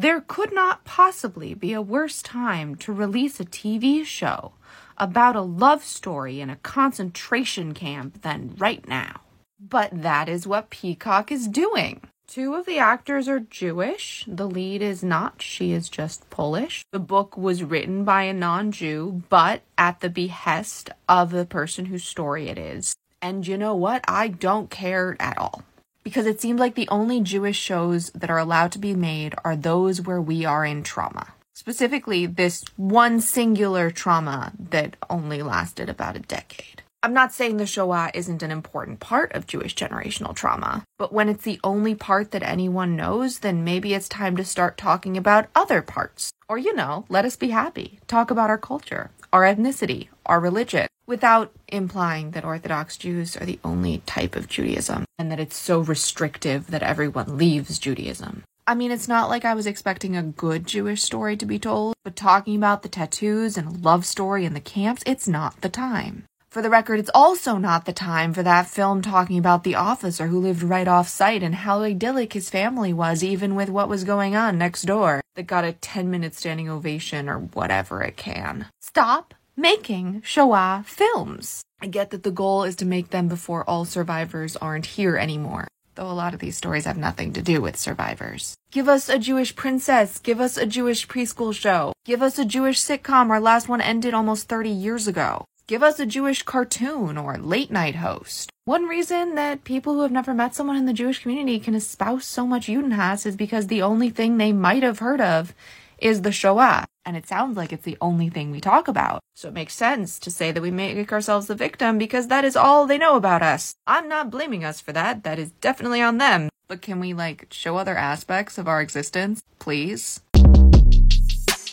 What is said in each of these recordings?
There could not possibly be a worse time to release a TV show about a love story in a concentration camp than right now. But that is what Peacock is doing. Two of the actors are Jewish. The lead is not. She is just Polish. The book was written by a non Jew, but at the behest of the person whose story it is. And you know what? I don't care at all. Because it seems like the only Jewish shows that are allowed to be made are those where we are in trauma. Specifically, this one singular trauma that only lasted about a decade. I'm not saying the Shoah isn't an important part of Jewish generational trauma, but when it's the only part that anyone knows, then maybe it's time to start talking about other parts. Or, you know, let us be happy. Talk about our culture, our ethnicity, our religion, without implying that Orthodox Jews are the only type of Judaism and that it's so restrictive that everyone leaves Judaism. I mean, it's not like I was expecting a good Jewish story to be told, but talking about the tattoos and love story in the camps, it's not the time. For the record, it's also not the time for that film talking about the officer who lived right off site and how idyllic his family was, even with what was going on next door, that got a 10 minute standing ovation or whatever it can. Stop making Shoah films. I get that the goal is to make them before all survivors aren't here anymore. Though a lot of these stories have nothing to do with survivors. Give us a Jewish princess. Give us a Jewish preschool show. Give us a Jewish sitcom. Our last one ended almost 30 years ago. Give us a Jewish cartoon or late night host. One reason that people who have never met someone in the Jewish community can espouse so much Judenhass is because the only thing they might have heard of is the Shoah. And it sounds like it's the only thing we talk about. So it makes sense to say that we make ourselves the victim because that is all they know about us. I'm not blaming us for that. That is definitely on them. But can we, like, show other aspects of our existence, please?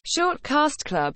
Short Cast Club